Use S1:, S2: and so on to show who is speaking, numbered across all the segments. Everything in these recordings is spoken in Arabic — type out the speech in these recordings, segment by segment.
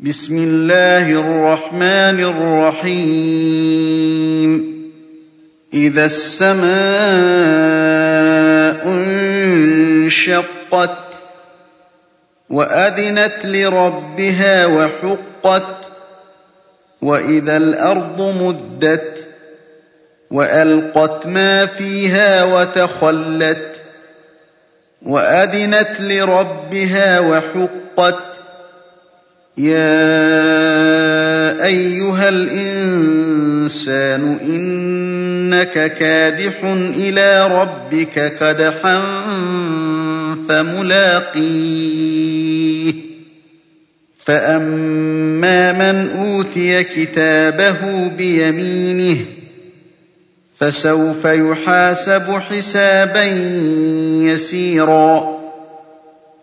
S1: بسم الله الرحمن الرحيم. إذا السماء انشقت وأذنت لربها وحقت وإذا الأرض مدت وألقت ما فيها وتخلت وأذنت لربها وحقت يَا أَيُّهَا الْإِنسَانُ إِنَّكَ كَادِحٌ إِلَىٰ رَبِّكَ كَدْحًا فَمُلَاقِيهِ فَأَمَّا مَنْ أُوتِيَ كِتَابَهُ بِيَمِينِهِ فَسَوْفَ يُحَاسَبُ حِسَابًا يَسِيرًا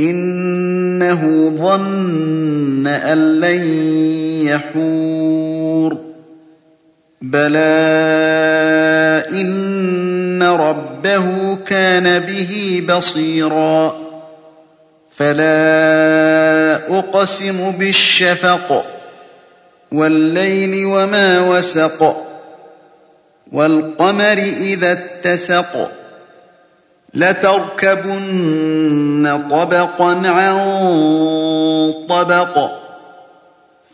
S1: إِنَّهُ ظَنَّ أَن لَّن يَحُورَ. بَلَىٰ إِنَّ رَبَّهُ كَانَ بِهِ بَصِيرًا. فَلَا أُقْسِمُ بِالشَّفَقِ وَاللَّيْلِ وَمَا وَسَقَ وَالْقَمَرِ إِذَا اتَّسَقَ. لَتَرْكَبُنَّ طَبَقًا عَن طَبَقٍ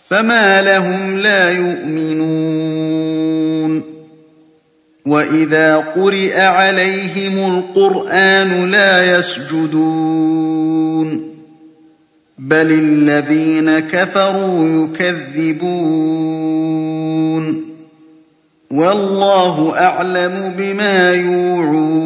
S1: فَمَا لَهُمْ لَا يُؤْمِنُونَ. وَإِذَا قُرِئَ عَلَيْهِمُ الْقُرْآنُ لَا يَسْجُدُونَ. بَلِ الَّذِينَ كَفَرُوا يُكَذِّبُونَ. وَاللَّهُ أَعْلَمُ بِمَا يُوعُونَ.